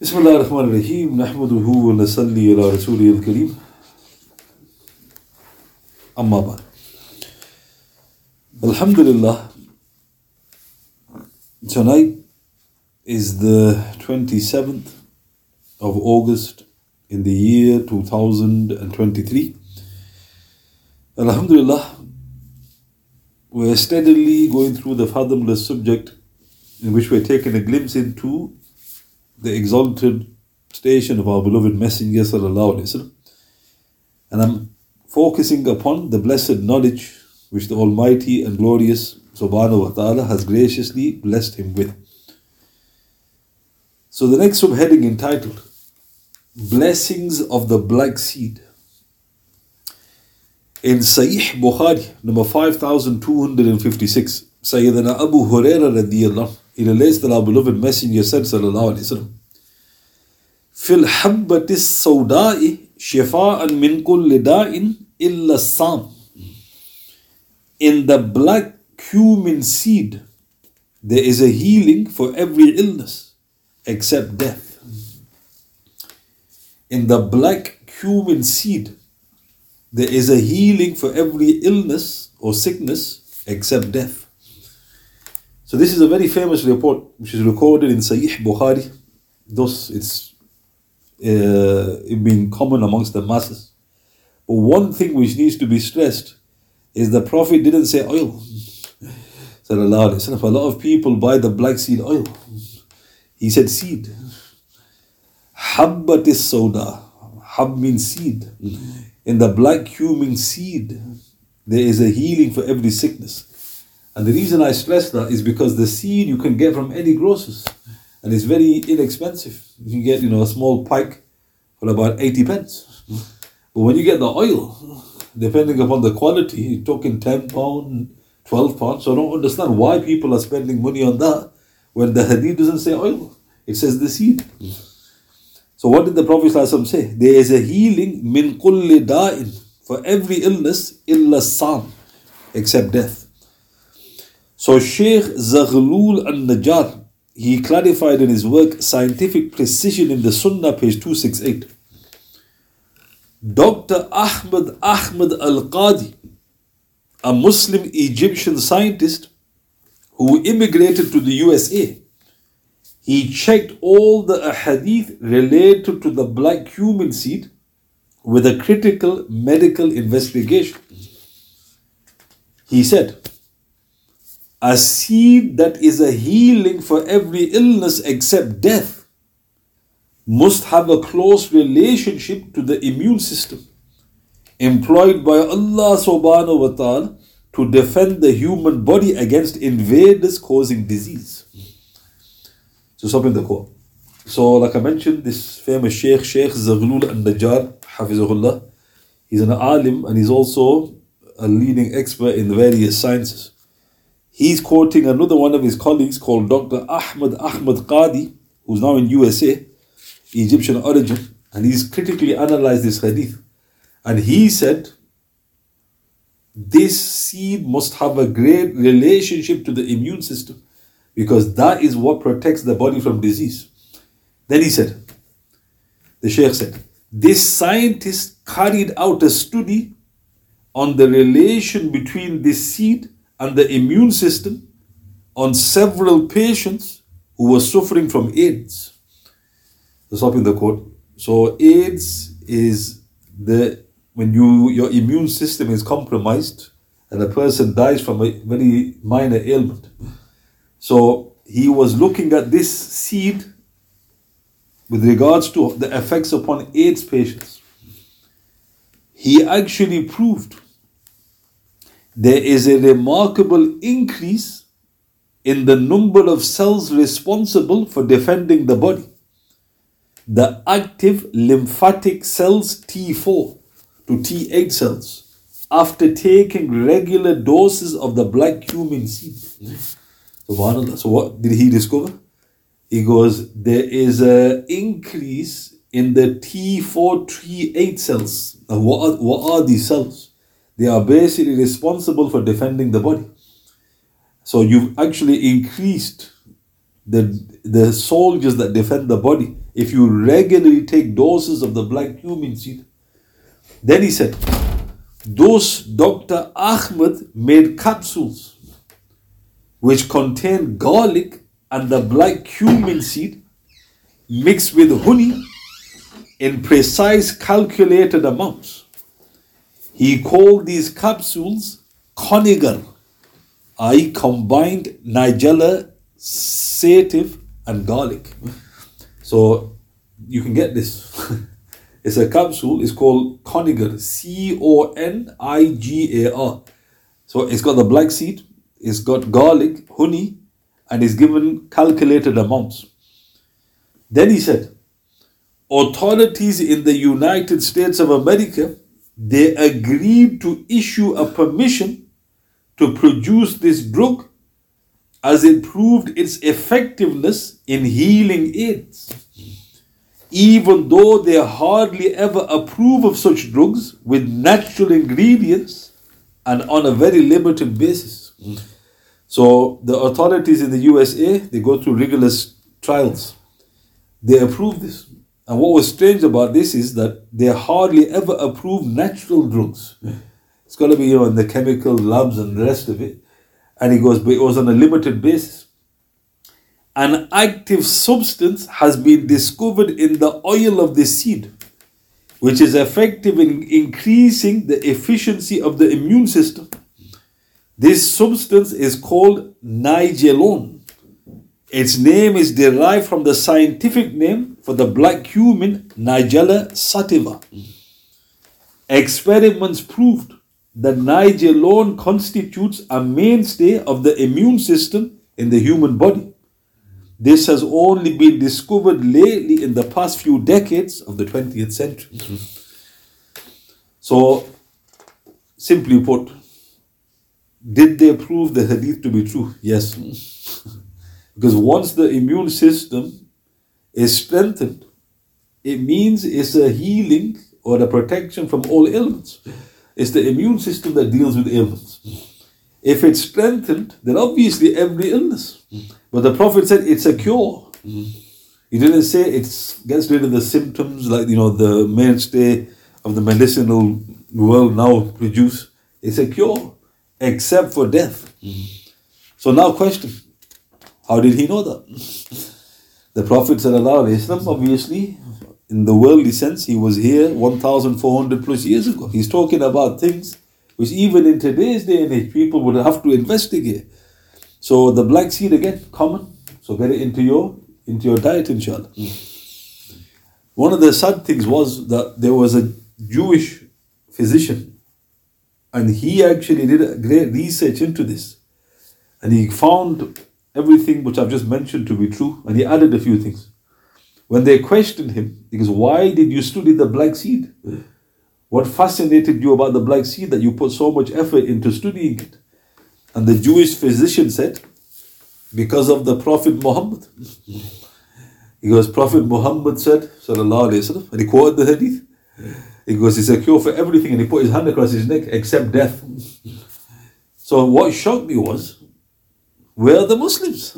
بسم الله الرحمن الرحيم نحمده ونصلي على رسوله الكريم أما بعد Alhamdulillah tonight is the 27th of August in the year 2023 Alhamdulillah we're steadily going through the fathomless subject in which we're taking a glimpse into the exalted station of our beloved Messenger sallallahu alaihi wasallam, and I'm focusing upon the blessed knowledge which the Almighty and Glorious Subhanahu wa Taala has graciously blessed him with. So the next subheading entitled Blessings of the Black Seed. In Sahih Bukhari, number 5256, Sayyidina Abu Huraira radiyallahu il relates that our beloved messenger said sallallahu alaihi wasallam fil habbatis sawda'i shifa'an min kulli da'in illa sam in the black cumin seed there is a healing for every illness except death. In the black cumin seed there is a healing for every illness or sickness except death. So this is a very famous report which is recorded in Sahih Bukhari. Thus, it's uh, it common amongst the masses. But one thing which needs to be stressed is the Prophet didn't say oil. A lot of people buy the black seed oil. He said seed. Habbat is soda. Hab means seed. In the black cumin seed, there is a healing for every sickness. And the reason I stress that is because the seed you can get from any grocers and it's very inexpensive. You can get, you know, a small pike for about 80 pence. But when you get the oil, depending upon the quality, you're talking 10 pound, 12 pounds. So I don't understand why people are spending money on that when the hadith doesn't say oil. It says the seed. So what did the Prophet say? There is a healing min kulli da'in for every illness illa sam except death. So Sheikh Zaghlul al-Najjar, he clarified in his work Scientific Precision in the Sunnah, page 268. Dr. Ahmad Ahmad al-Qadi, a Muslim Egyptian scientist who immigrated to the USA, he checked all the hadith related to the black cumin seed with a critical medical investigation. He said, a seed that is a healing for every illness except death must have a close relationship to the immune system employed by Allah subhanahu wa ta'ala to defend the human body against invaders causing disease. So in the quote. So like I mentioned, this famous Sheikh, Sheikh Zaghlul al-Najjar, Hafizahullah, he's an alim and he's also a leading expert in various sciences. He's quoting another one of his colleagues called Dr. Ahmad Ahmad Qadi, who's now in USA, Egyptian origin, and he's critically analyzed this hadith. And he said, this seed must have a great relationship to the immune system because that is what protects the body from disease. Then he said, the Sheikh said, this scientist carried out a study on the relation between this seed and the immune system on several patients who were suffering from AIDS. Let's stop in the quote. So AIDS is the when you your immune system is compromised and a person dies from a very minor ailment. So he was looking at this seed with regards to the effects upon AIDS patients. He actually proved there is a remarkable increase in the number of cells responsible for defending the body. The active lymphatic cells T4 to T8 cells after taking regular doses of the black cumin seed. Subhanallah. So what did he discover? He goes, there is an increase in the T4, T8 cells. Now what are, what are these cells? They are basically responsible for defending the body. So you've actually increased the the soldiers that defend the body, if you regularly take doses of the black cumin seed, then he said, those Dr. Ahmed made capsules which contain garlic and the black cumin seed mixed with honey in precise calculated amounts. He called these capsules Conigar. I combined Nigella, sativa, and garlic. So you can get this. it's a capsule. It's called Conigar. C O N I G A R. So it's got the black seed. It's got garlic, honey, and it's given calculated amounts. Then he said, authorities in the United States of America, they agreed to issue a permission to produce this drug as it proved its effectiveness in healing AIDS. Even though they hardly ever approve of such drugs with natural ingredients and on a very limited basis. So the authorities in the USA, they go through rigorous trials. They approve this. And what was strange about this is that they hardly ever approve natural drugs. It's got to be you know, the chemical labs and the rest of it. And he goes, but it was on a limited basis. An active substance has been discovered in the oil of the seed, which is effective in increasing the efficiency of the immune system. This substance is called nigellone. Its name is derived from the scientific name for the black cumin, Nigella sativa. Experiments proved that nigellone constitutes a mainstay of the immune system in the human body. This has only been discovered lately in the past few decades of the 20th century. So, simply put, did they prove the hadith to be true? Yes. because once the immune system is strengthened, it means it's a healing or a protection from all ailments. It's the immune system that deals with ailments. If it's strengthened, then obviously every illness. But the Prophet said it's a cure. He didn't say it gets rid of the symptoms like you know the mainstay of the medicinal world now produce. It's a cure, except for death. So now question, how did he know that? The Prophet obviously, in the worldly sense, he was here 1,400 plus years ago. He's talking about things which even in today's day and age, people would have to investigate. So the black seed again, common. So get it into your into your diet, inshallah. One of the sad things was that there was a Jewish physician, and he actually did a great research into this, and he found everything which I've just mentioned to be true, and he added a few things. When they questioned him, he goes, Why did you study the black seed? What fascinated you about the black seed that you put so much effort into studying it? And the Jewish physician said, Because of the Prophet Muhammad. He goes, Prophet Muhammad said, Sallallahu Alaihi Wasallam, and he quoted the hadith. He goes, It's a cure for everything, and he put his hand across his neck except death. So what shocked me was, where are the Muslims?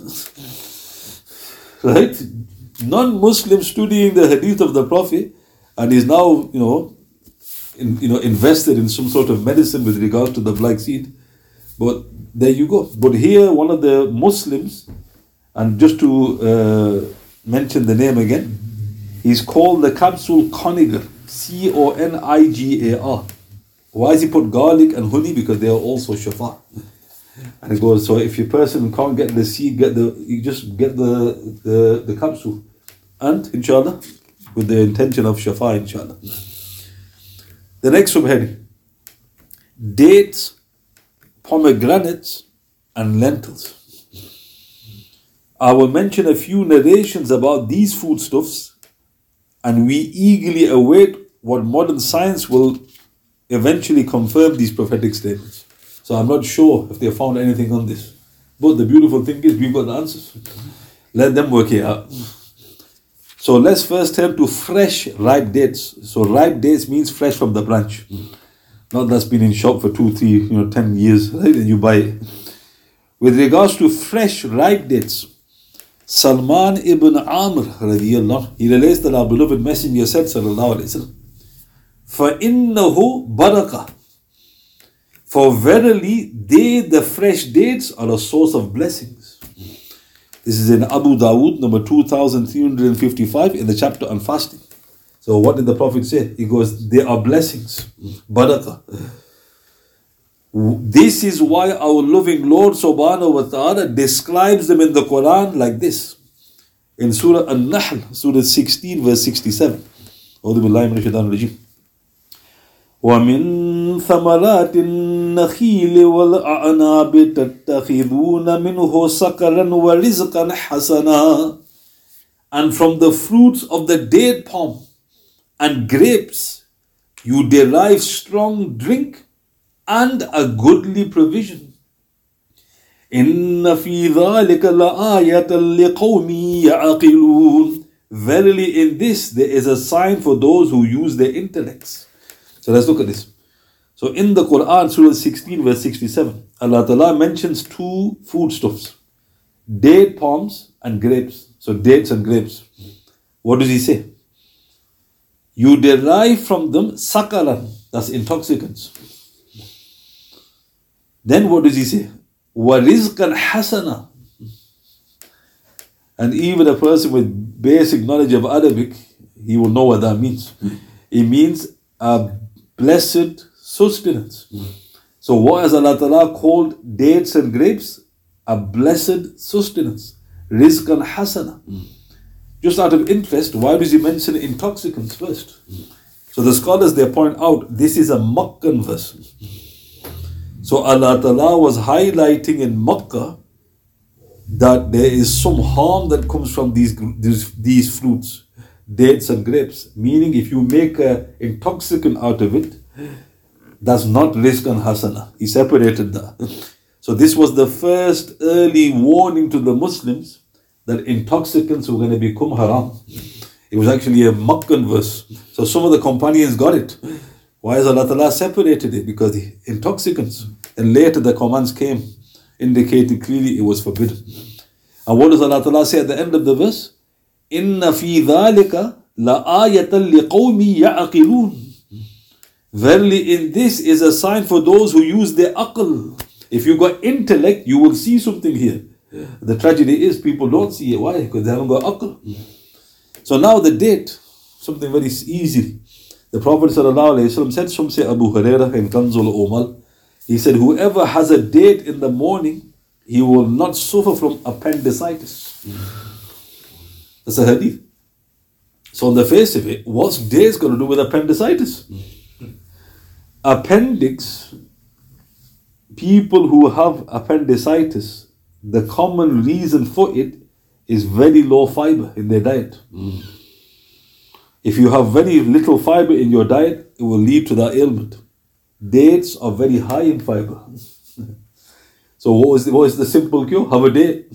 right? Non-Muslim studying the hadith of the Prophet and is now, you know, in, you know, invested in some sort of medicine with regard to the black seed. But there you go. But here, one of the Muslims, and just to uh, mention the name again, he's called the capsule Conigar, C O N I G A R. Why does he put garlic and honey? Because they are also shafa. And it goes, so if your person can't get the seed, get the you just get the the, the capsule. And inshallah, with the intention of shafa, inshallah. The next subheading dates, pomegranates, and lentils. I will mention a few narrations about these foodstuffs, and we eagerly await what modern science will eventually confirm these prophetic statements. So I'm not sure if they found anything on this. But the beautiful thing is we've got the answers. Let them work it out. So let's first turn to fresh ripe dates. So ripe dates means fresh from the branch. Not that's been in shop for two, three, you know, ten years, right? And you buy it. With regards to fresh ripe dates, Salman ibn Amir radiallahu, he relates that our beloved messenger said, sallallahu alayhi wasallam, فَإِنَّهُ For verily they the fresh dates are a source of blessings. This is in Abu Dawood number 2355 in the chapter on fasting. So what did the Prophet say? He goes, they are blessings. Barakah. This is why our loving Lord subhanahu wa ta'ala describes them in the Quran like this. In Surah An-Nahl, Surah 16, verse 67. ومن ثمرات النخيل والأعناب تتخذون منه سكرا ورزقا حسنا And from the fruits of the date palm and grapes you derive strong drink and a goodly provision. إن في ذلك لآية لقوم يعقلون Verily in this there is a sign for those who use their intellects. So let's look at this. So in the Quran, Surah 16, verse 67, Allah Ta'ala mentions two foodstuffs date palms and grapes. So dates and grapes. What does He say? You derive from them sakaran, that's intoxicants. Then what does He say? Warizqan hasana. And even a person with basic knowledge of Arabic, he will know what that means. It means a blessed sustenance. So, what has Allah Ta'ala called dates and grapes? A blessed sustenance. Rizqan hasana. Mm. Just out of interest, why does he mention intoxicants first? So, the scholars they point out this is a Makkan verse. So, Allah Ta'ala was highlighting in Makkah that there is some harm that comes from these, these, these fruits dates and grapes. Meaning, if you make an intoxicant out of it, that's not rizqan hasana. He separated that. So this was the first early warning to the Muslims that intoxicants were going to become haram. It was actually a Makkan verse. So some of the companions got it. Why has Allah Ta'ala separated it? Because the intoxicants. And later the commands came indicating clearly it was forbidden. And what does Allah Ta'ala say at the end of the verse? إن في ذلك لآية لقوم يعقلون Verily in this is a sign for those who use their aql. If you got intellect, you will see something here. The tragedy is people don't see it. Why? Because they haven't got aql. So now the date, something very easy. The Prophet ﷺ said, some say Abu Huraira in Kanzul Ummal, he said, whoever has a date in the morning, he will not suffer from appendicitis. That's a hadith. So on the face of it, what's days going to do with appendicitis? Hmm. Appendix, people who have appendicitis, the common reason for it is very low fiber in their diet. Mm. If you have very little fiber in your diet, it will lead to that ailment. Dates are very high in fiber. so what was, the, what is the simple cure? Have a date.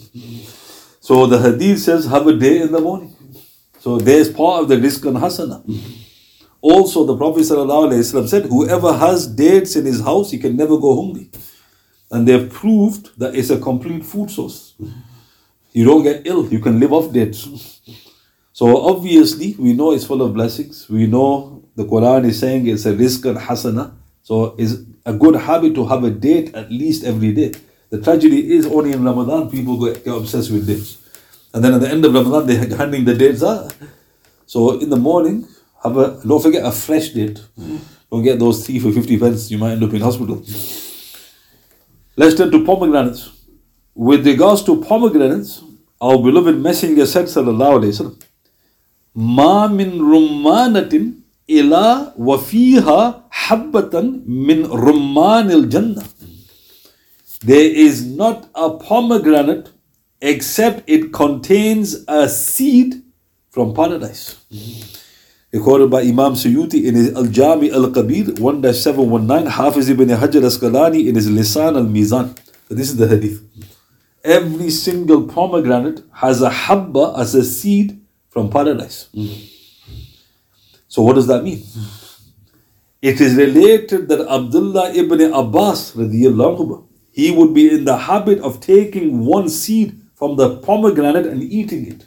So the hadith says, have a day in the morning. So there's part of the rizqan hasana. Also, the Prophet ﷺ said, whoever has dates in his house, he can never go hungry. And they've proved that it's a complete food source. You don't get ill, you can live off dates. So obviously, we know it's full of blessings. We know the Quran is saying it's a rizqan hasana. So it's a good habit to have a date at least every day. The tragedy is only in Ramadan people get, get obsessed with dates. And then at the end of Ramadan they're handing the dates out. So in the morning, have a don't forget a fresh date. Don't get those three for 50 pence, you might end up in hospital. Let's turn to pomegranates. With regards to pomegranates, our beloved Messenger said, Sallallahu Alaihi Wasallam, Ma min rummanatin ila wafiha habbatan min rummanil jannah. There is not a pomegranate except it contains a seed from paradise. Mm-hmm. Recorded by Imam Suyuti in his Al Jami Al Kabir 1 719, Hafiz ibn Hajar Asqalani in his Lisan Al Mizan. So this is the hadith. Every single pomegranate has a habba as a seed from paradise. So what does that mean? It is related that Abdullah ibn Abbas, he would be in the habit of taking one seed from the pomegranate and eating it.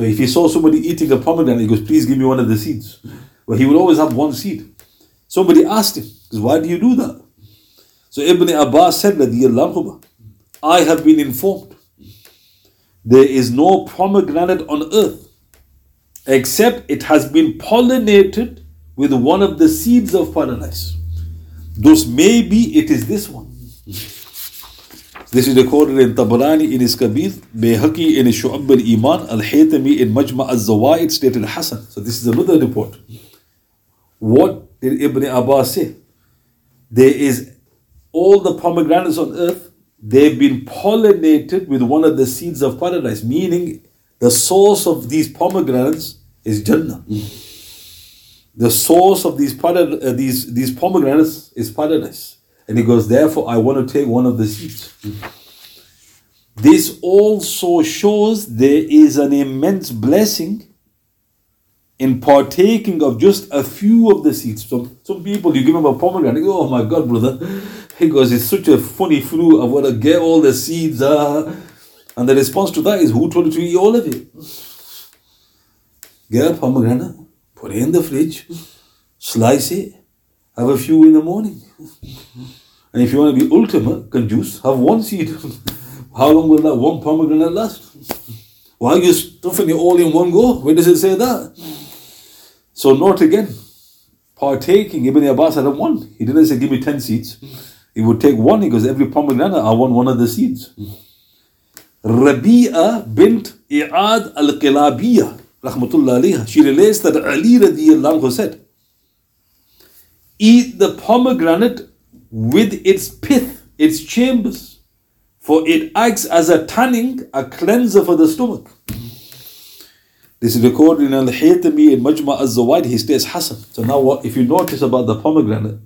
So if he saw somebody eating a pomegranate, he goes, please give me one of the seeds. Well, he would always have one seed. Somebody asked him, why do you do that? So Ibn Abbas said, I have been informed there is no pomegranate on earth except it has been pollinated with one of the seeds of paradise. Thus, maybe it is this one. This is recorded in Tabarani in his Kabir, Bayhaqi in his Shu'ab al-Iman, Al-Haytami in Majma al-Zawaid stated Hassan. So this is another report. What did Ibn Abbas say? There is all the pomegranates on earth, they've been pollinated with one of the seeds of paradise, meaning the source of these pomegranates is Jannah. The source of these, uh, these, these pomegranates is paradise. And he goes, Therefore, I want to take one of the seeds. This also shows there is an immense blessing in partaking of just a few of the seeds. Some, some people, you give them a pomegranate, go, oh my God, brother. He goes, it's such a funny fruit. I want to get all the seeds. Uh. And the response to that is, who told you to eat all of it? Get a pomegranate, put it in the fridge, slice it, have a few in the morning. And if you want to be ultimate, can juice, have one seed. How long will that one pomegranate last? Why are you stuffing it all in one go? Where does it say that? So note again, partaking, Ibn Abbas had one. He didn't say, give me 10 seeds. He would take one because every pomegranate, I want one of the seeds. Rabi'a bint I'ad al-Qilabiyah rahmatullah alayha, she relates that Ali radiallahu said, Eat the pomegranate with its pith, its chambers, for it acts as a tanning, a cleanser for the stomach. This is recorded in Al-Haytami in Majma al-Zawaid, he states Hassan. So now what, if you notice about the pomegranate,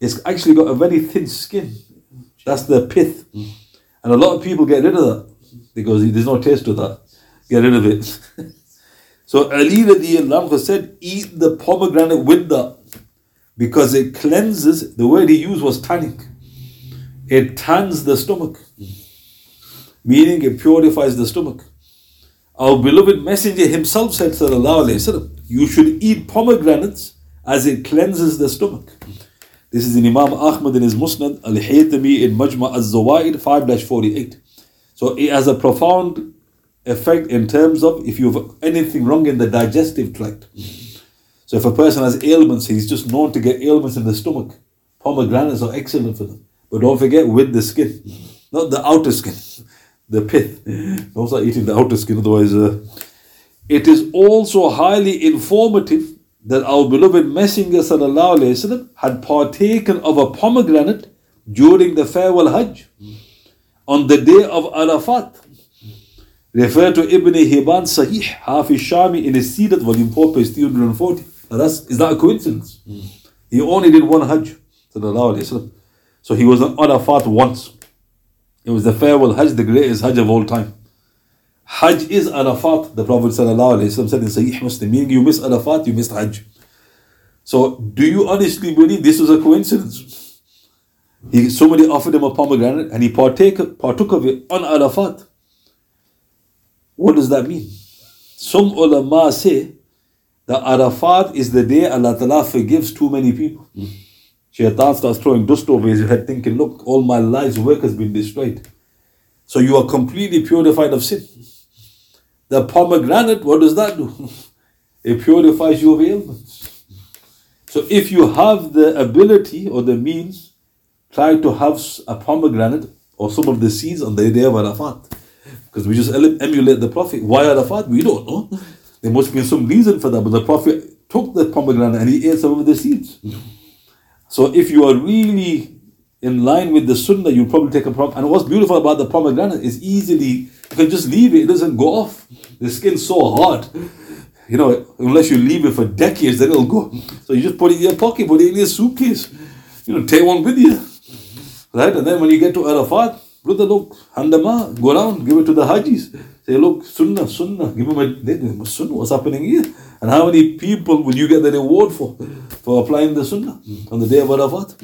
it's actually got a very thin skin. That's the pith. And a lot of people get rid of that because there's no taste to that. Get rid of it. So Ali radiallahu said, eat the pomegranate with that because it cleanses, the word he used was tanning. It tans the stomach, meaning it purifies the stomach. Our beloved Messenger himself said, Sallallahu Alaihi Wasallam, you should eat pomegranates as it cleanses the stomach. This is in Imam Ahmad in his Musnad, Al Haytami in Majma al Zawaid 5 48. So it has a profound effect in terms of if you have anything wrong in the digestive tract. So if a person has ailments, he's just known to get ailments in the stomach. Pomegranates are excellent for them. But don't forget with the skin, not the outer skin, the pith. Don't start eating the outer skin, otherwise. Uh, it is also highly informative that our beloved Messenger وسلم, had partaken of a pomegranate during the farewell Hajj on the day of Arafat Refer to Ibn Hibban Sahih, Hafiz Shami in his Sirat, volume 4, page 340. Now that's, is that a coincidence? Mm. He only did one Hajj. So he was on Arafat once. It was the farewell Hajj, the greatest Hajj of all time. Hajj is Arafat, the Prophet said in Sahih Muslim, meaning you miss Arafat, you missed Hajj. So do you honestly believe this was a coincidence? He, somebody offered him a pomegranate and he partake, partook of it on Arafat. What does that mean? Some ulama say that Arafat is the day Allah Ta'ala forgives too many people. Mm. Shaitan starts throwing dust over his head, thinking, Look, all my life's work has been destroyed. So you are completely purified of sin. The pomegranate, what does that do? It purifies you of ailments. So if you have the ability or the means, try to have a pomegranate or some of the seeds on the day of Arafat. Because we just emulate the Prophet. Why Arafat? We don't know. There must be some reason for that. But the Prophet took the pomegranate and he ate some of the seeds. So if you are really in line with the Sunnah, you'll probably take a pomegranate. And what's beautiful about the pomegranate is easily, you can just leave it, it doesn't go off. The skin's so hard. You know, unless you leave it for decades, then it'll go. So you just put it in your pocket, put it in your suitcase. You know, take one with you. Right? And then when you get to Arafat, Brother, look, handama, go around, give it to the Hajis. Say, look, sunnah, sunnah, give them a sunnah, what's happening here? And how many people will you get the reward for, for applying the sunnah on the day of Arafat?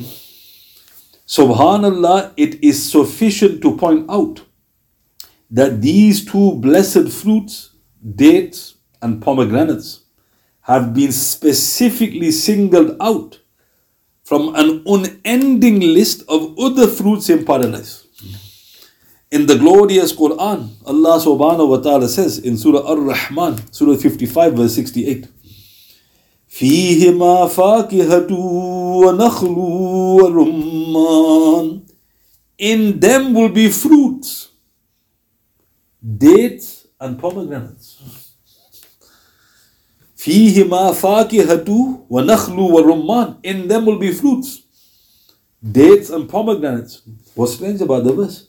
Subhanallah, it is sufficient to point out that these two blessed fruits, dates and pomegranates, have been specifically singled out from an unending list of other fruits in paradise. In the glorious Quran, Allah subhanahu wa ta'ala says in Surah Ar-Rahman, Surah 55, verse 68, فيهما فاكهة ونخل ورمان In them will be fruits, dates and pomegranates. فيهما فاكهة ونخل ورمان In them will be fruits, dates and pomegranates. What's strange about the verse?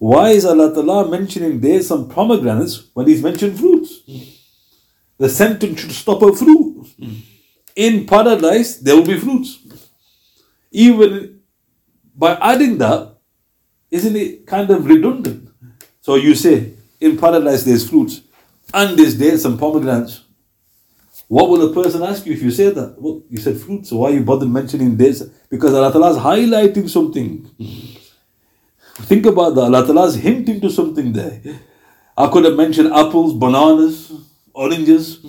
Why is Allah Ta'ala mentioning dates and pomegranates when He's mentioned fruits? The sentence should stop at fruit. In paradise, there will be fruits. Even by adding that, isn't it kind of redundant? So you say, in paradise there's fruits, and there's dates some pomegranates. What will a person ask you if you say that? Well, you said fruits, so why you bother mentioning dates? Because Allah Ta'ala is highlighting something. Think about that. Allah Ta'ala is hinting to something there. I could have mentioned apples, bananas, oranges.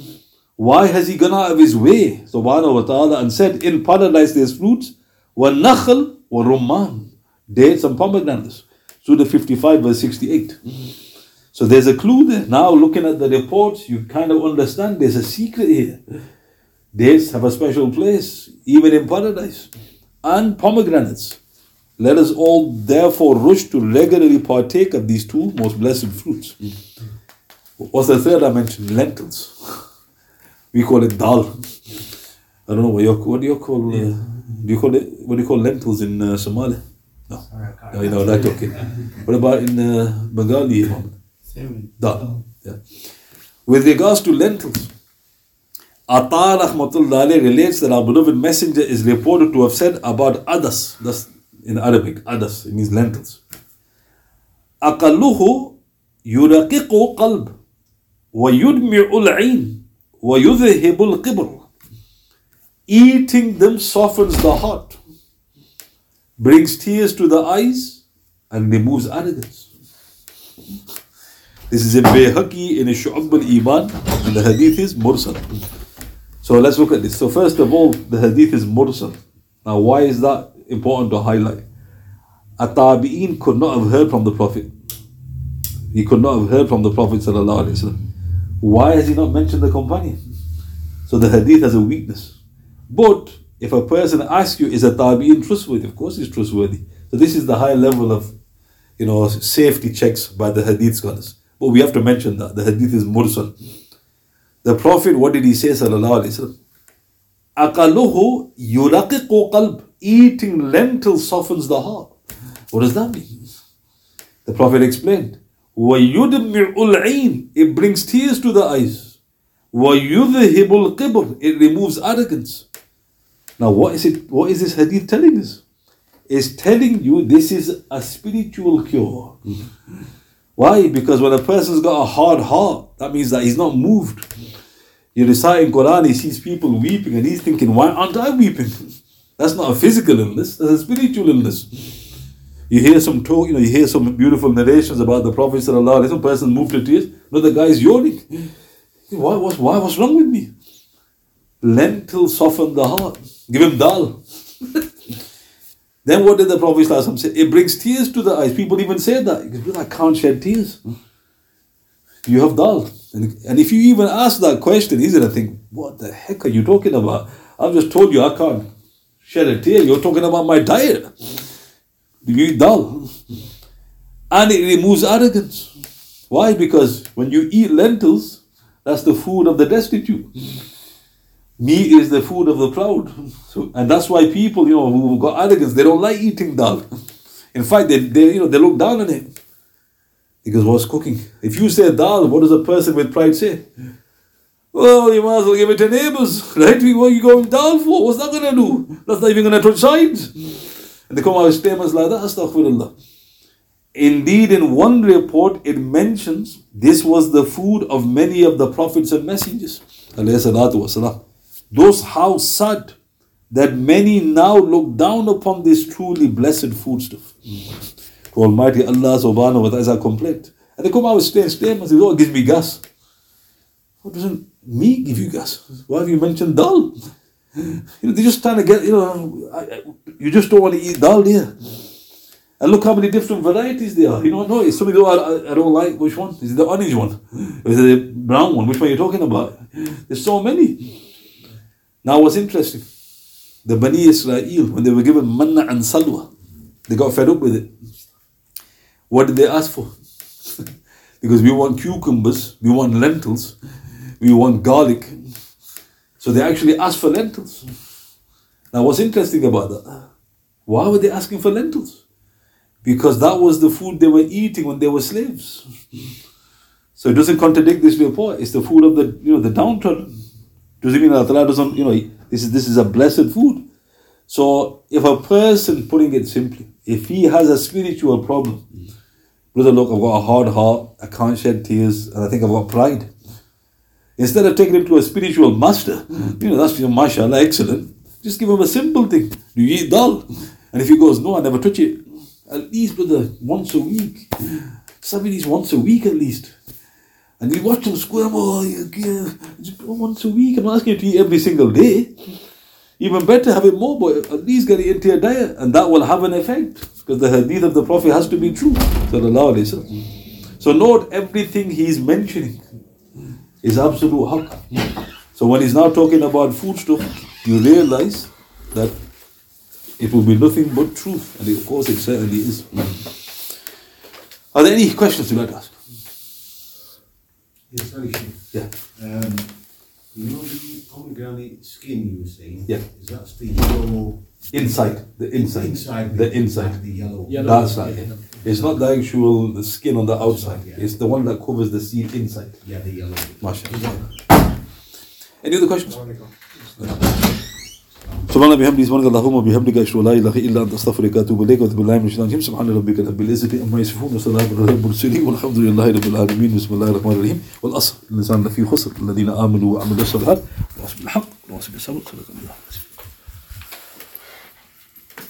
Why has he gone out of his way, subhanahu wa ta'ala, and said, In paradise there's fruits, wa nakhl wa rumman, dates and pomegranates. Surah 55, verse 68. So there's a clue there. Now, looking at the reports, you kind of understand there's a secret here. Dates have a special place, even in paradise. And pomegranates. Let us all therefore rush to regularly partake of these two most blessed fruits. What's the third I mentioned? Lentils. We call it dal. I don't know what you what do you call uh, do you call it what do you call lentils in uh, Somalia? No, no, you know that okay. What about in uh, Bengali? Dal. Yeah. With regards to lentils, Atta Rahmatullah relates that our beloved messenger is reported to have said about adas. That's in Arabic, adas, it means lentils. أقله يرقق قلب ويدمع العين ويذهب القبر Eating them softens the heart, brings tears to the eyes, and removes arrogance. This is in Bayhaqi in Shu'ab al-Iman, and the hadith is mursal. So let's look at this. So first of all, the hadith is mursal. Now why is that Important to highlight? At-Tabi'een could not have heard from the Prophet. He could not have heard from the Prophet Why has he not mentioned the companion? So the hadith has a weakness. But if a person asks you, is a tabi'in trustworthy? Of course he's trustworthy. So this is the high level of, you know, safety checks by the hadith scholars. But we have to mention that the hadith is mursal. The Prophet, what did he say, sallallahu alaihi wasallam? Qalb Eating lentils softens the heart. What does that mean? The Prophet explained. وَيُدْمِعُ الْعِينِ It brings tears to the eyes. وَيُذْهِبُ الْقِبْرِ It removes arrogance. Now what is it? What is this hadith telling us? It's telling you this is a spiritual cure. Why? Because when a person's got a hard heart, that means that he's not moved. You recite in Quran, he sees people weeping and he's thinking, why aren't I weeping? That's not a physical illness, that's a spiritual illness. You hear some talk, you know, you hear some beautiful narrations about the Prophet sallallahu Some person moved to tears, another guy is yawning. Why, what's, why, what's wrong with me? Lentils soften the heart. Give him dal. then what did the Prophet say? It brings tears to the eyes. People even say that. Because I can't shed tears. You have dal. And, and if you even ask that question, he's going to think, what the heck are you talking about? I've just told you I can't tear. You're talking about my diet. You eat dal. And it removes arrogance. Why? Because when you eat lentils, that's the food of the destitute. Meat is the food of the proud. So, and that's why people, you know, who got arrogance, they don't like eating dal. In fact, they, they, you know, they look down on it. Because what's cooking? If you say dal, what does a person with pride say? Well, you might as well give it to neighbors, right? What are you going down for? What's that going to do? That's not even going to touch sides. And they come out with statements like that, astaghfirullah. Indeed, in one report, it mentions this was the food of many of the prophets and messengers. Those how sad that many now look down upon this truly blessed foodstuff. To Almighty Allah subhanahu wa ta'ala is our complaint. And they come out with statements. Oh, it gives me gas. What doesn't meat give you gas? Why have you mentioned dal? You know, they're just trying to get, you know, I, I, you just don't want to eat dal, do? And look how many different varieties there are. You know. Some of them I, I don't like. Which one? Is it the orange one? Is it the brown one? Which one are you talking about? There's so many. Now, what's interesting? The Bani Israel, when they were given manna and salwa, they got fed up with it. What did they ask for? because we want cucumbers, we want lentils, we want garlic. So they actually asked for lentils. Now, what's interesting about that? Why were they asking for lentils? Because that was the food they were eating when they were slaves. So it doesn't contradict this report. It's the food of the you know the downtrodden. Doesn't mean that Allah doesn't you know this is this is a blessed food. So if a person, putting it simply, if he has a spiritual problem, brother, look, I've got a hard heart, I can't shed tears, and I think I've got pride. Instead of taking him to a spiritual master, you know, that's you know, mashallah, excellent. Just give him a simple thing. Do you eat dal? And if he goes, no, I never touch it. At least, brother, once a week. Somebody's once a week at least. And you watch him squirm, oh, just once a week. I'm not asking you to eat every single day. Even better, have it more, but at least get it into your diet, and that will have an effect. Because the hadith of the Prophet has to be true. So note everything he's mentioning is absolute haqq. So when he's now talking about food stuff, you realize that it will be nothing but truth. And of course it certainly is. Are there any questions you'd like to ask? Yes, sorry. Yeah. Um, you know the pomegranate skin you were saying? Yeah. Is that the yellow? Inside, the inside, Inside. the inside. The yellow. Yellow. That's right. yeah. It's not the actual the skin on the outside. Yeah. It's the one that covers the seed inside. Yeah, the yellow. MashaAllah. Any other questions? سبحان بحمده سبحانك اللهم وبحمدك أشهد أن لا إله إلا أنت أستغفرك وأتوب إليك وأتوب بالله من الشيطان. الرجيم سبحان ربك رب العزة عما يصفون وسلام على المرسلين والحمد لله رب العالمين. بسم الله الرحمن الرحيم. والأصل الإنسان لفي خسر الذين آمنوا وعملوا الصالحات واصبر الحق واصبر الصبر صدق الله